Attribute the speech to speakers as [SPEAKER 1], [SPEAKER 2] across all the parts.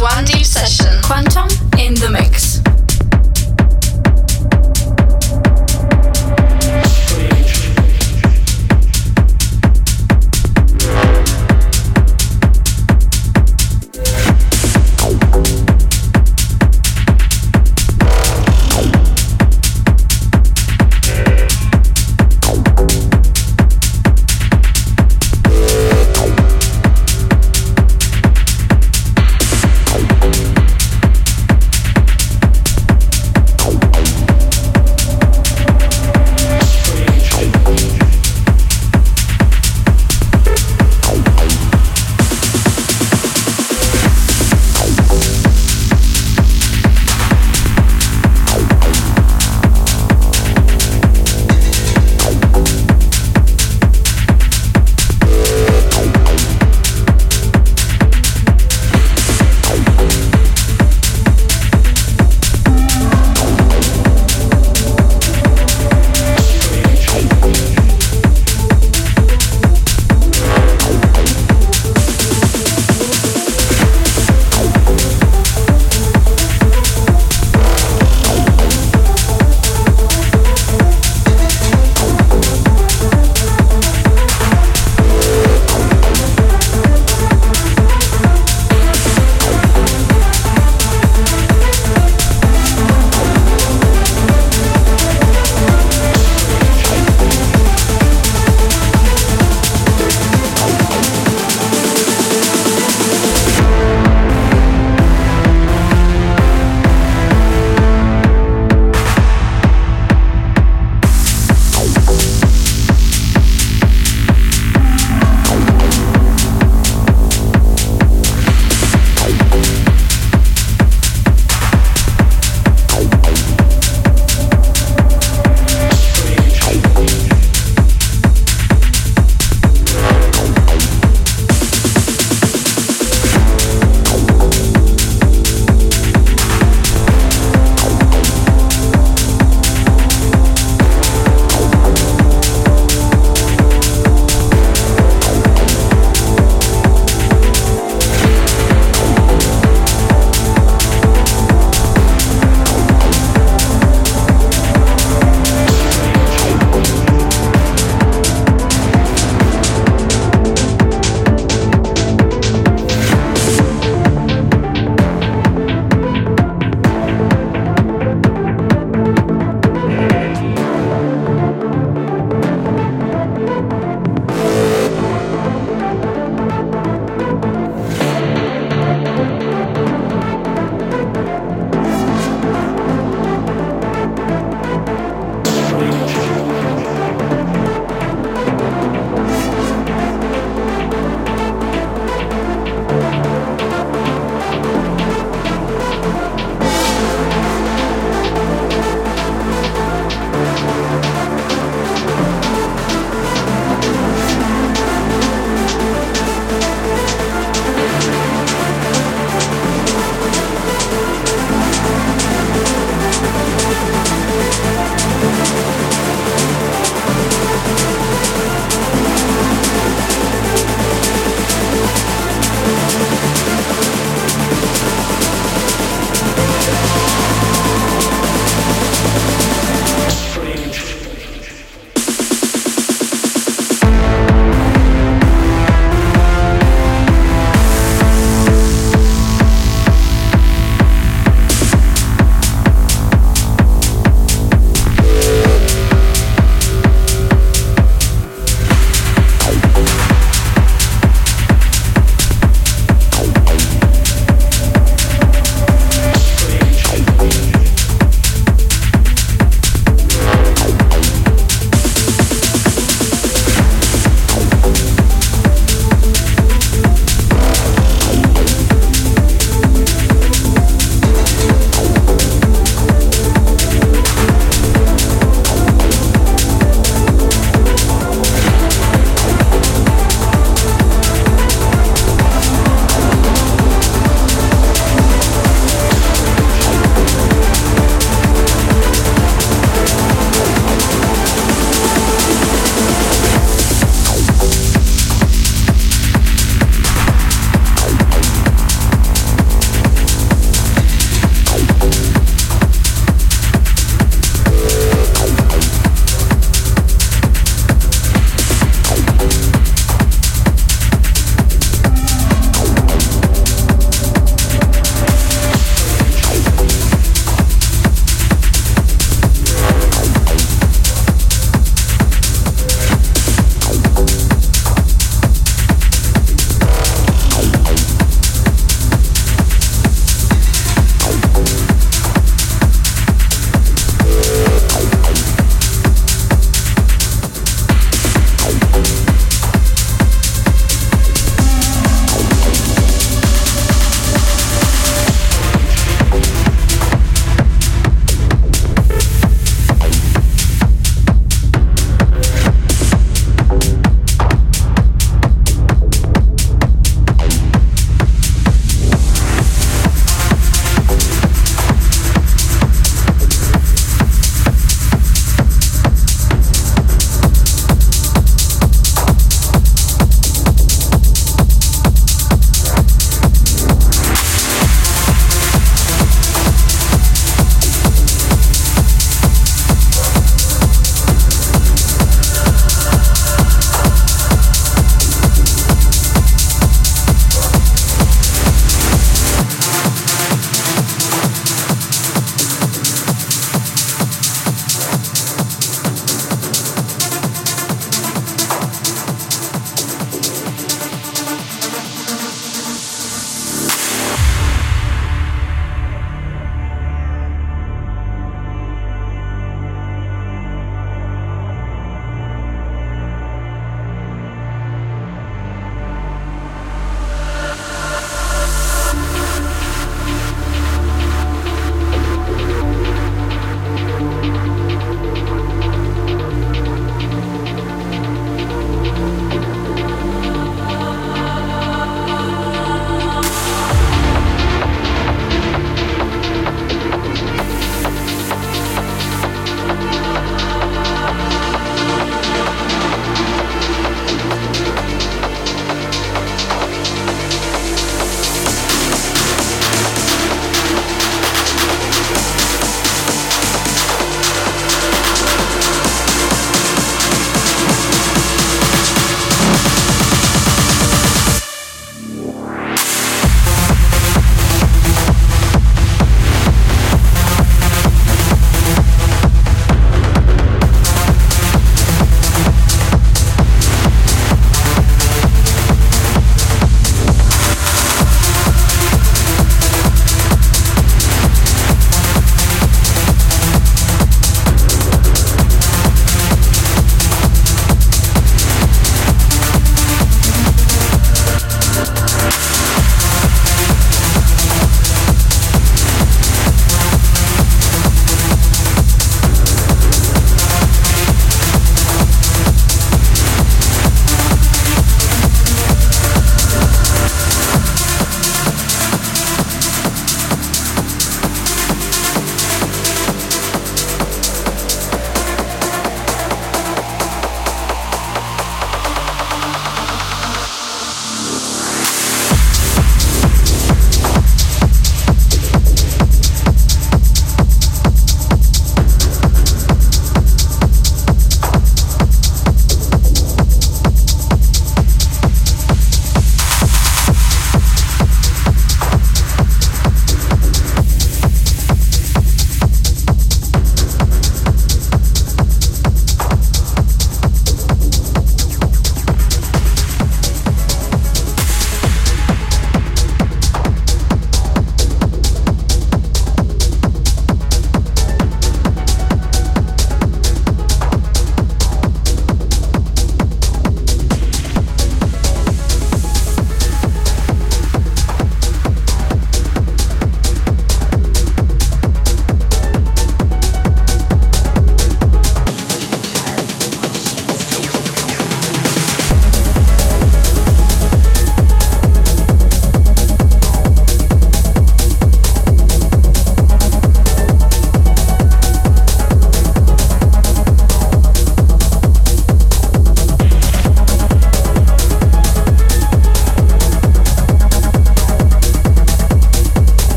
[SPEAKER 1] One Deep Session.
[SPEAKER 2] Quantum in the mix.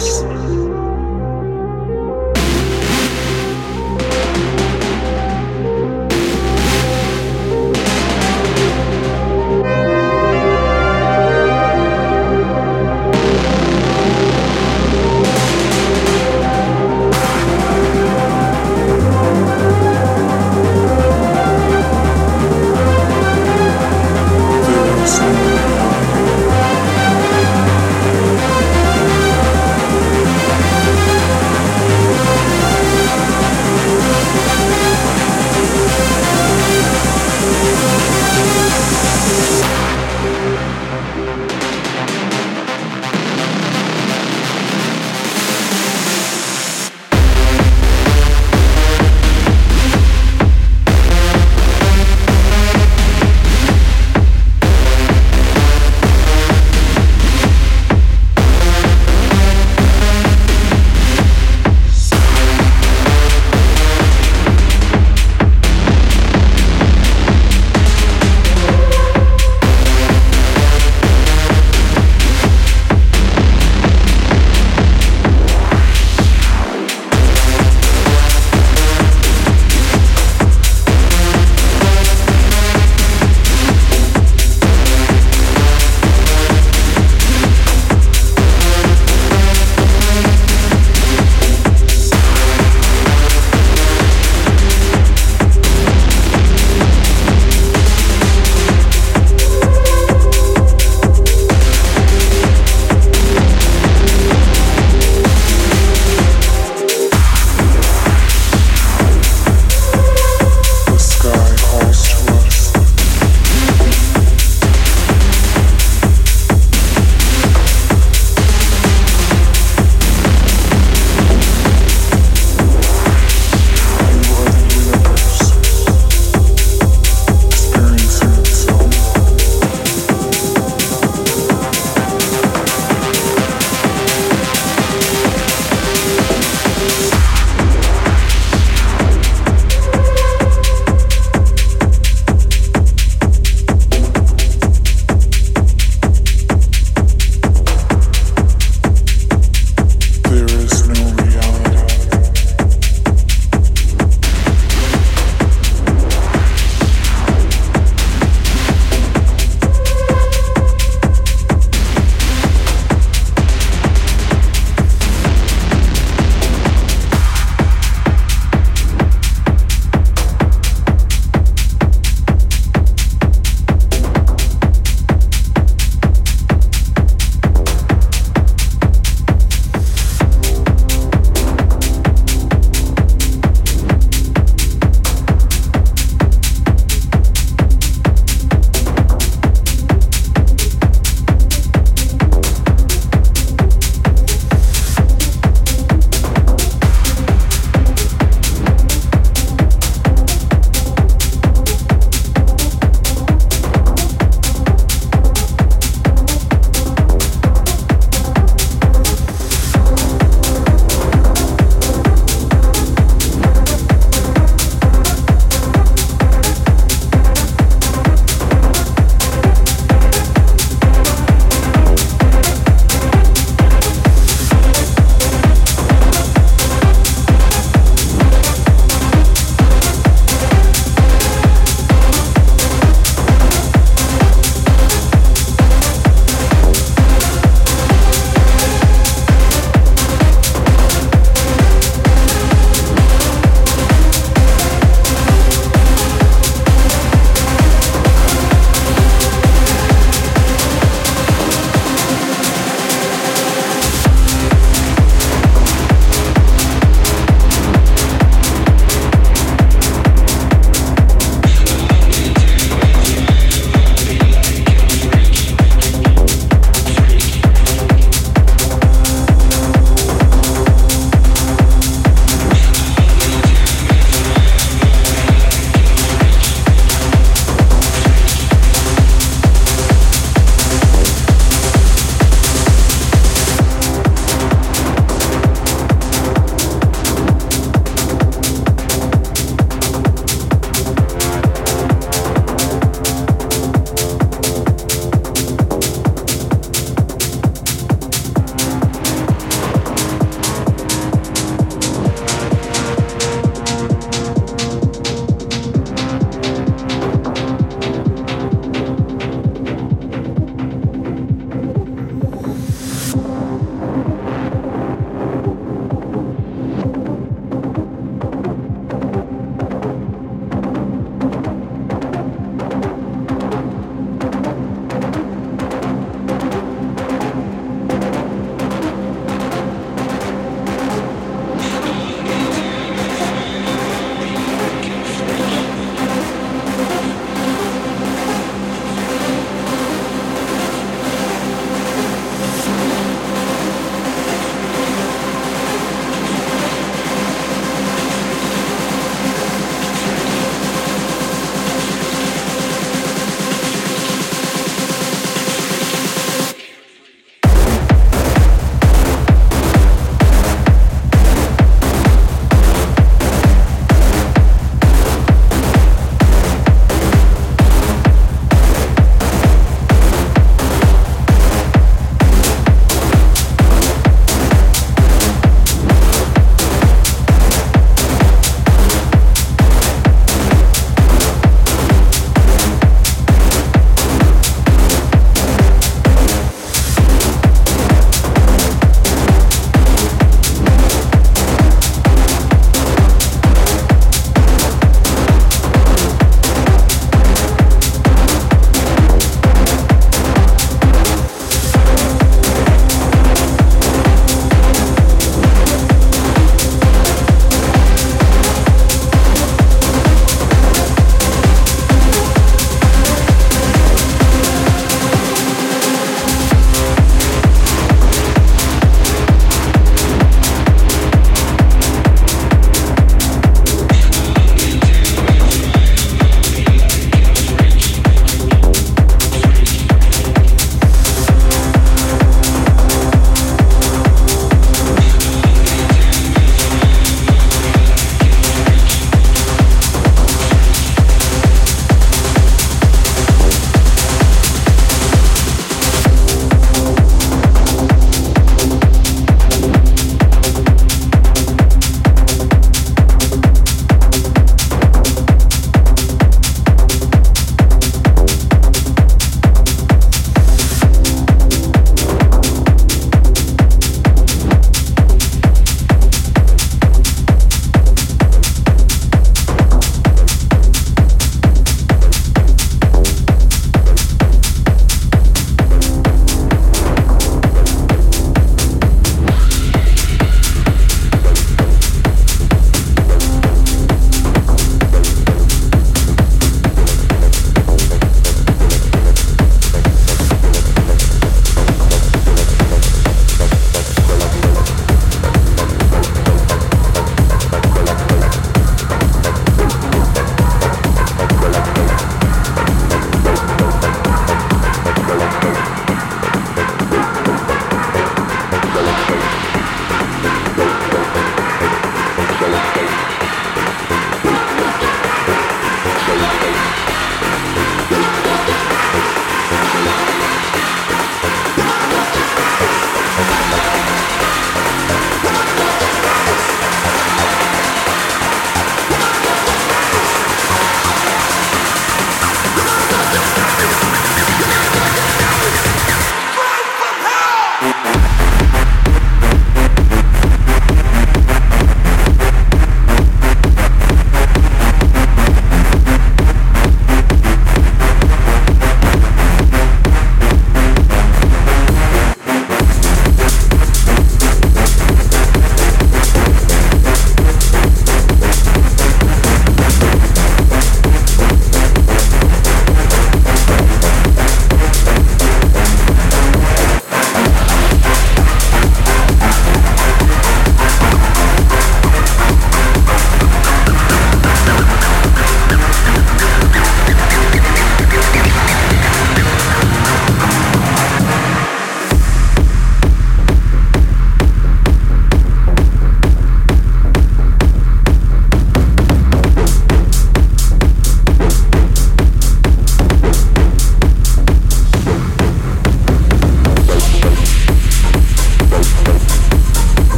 [SPEAKER 3] Calls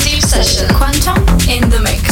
[SPEAKER 2] Session Quantum in the mix.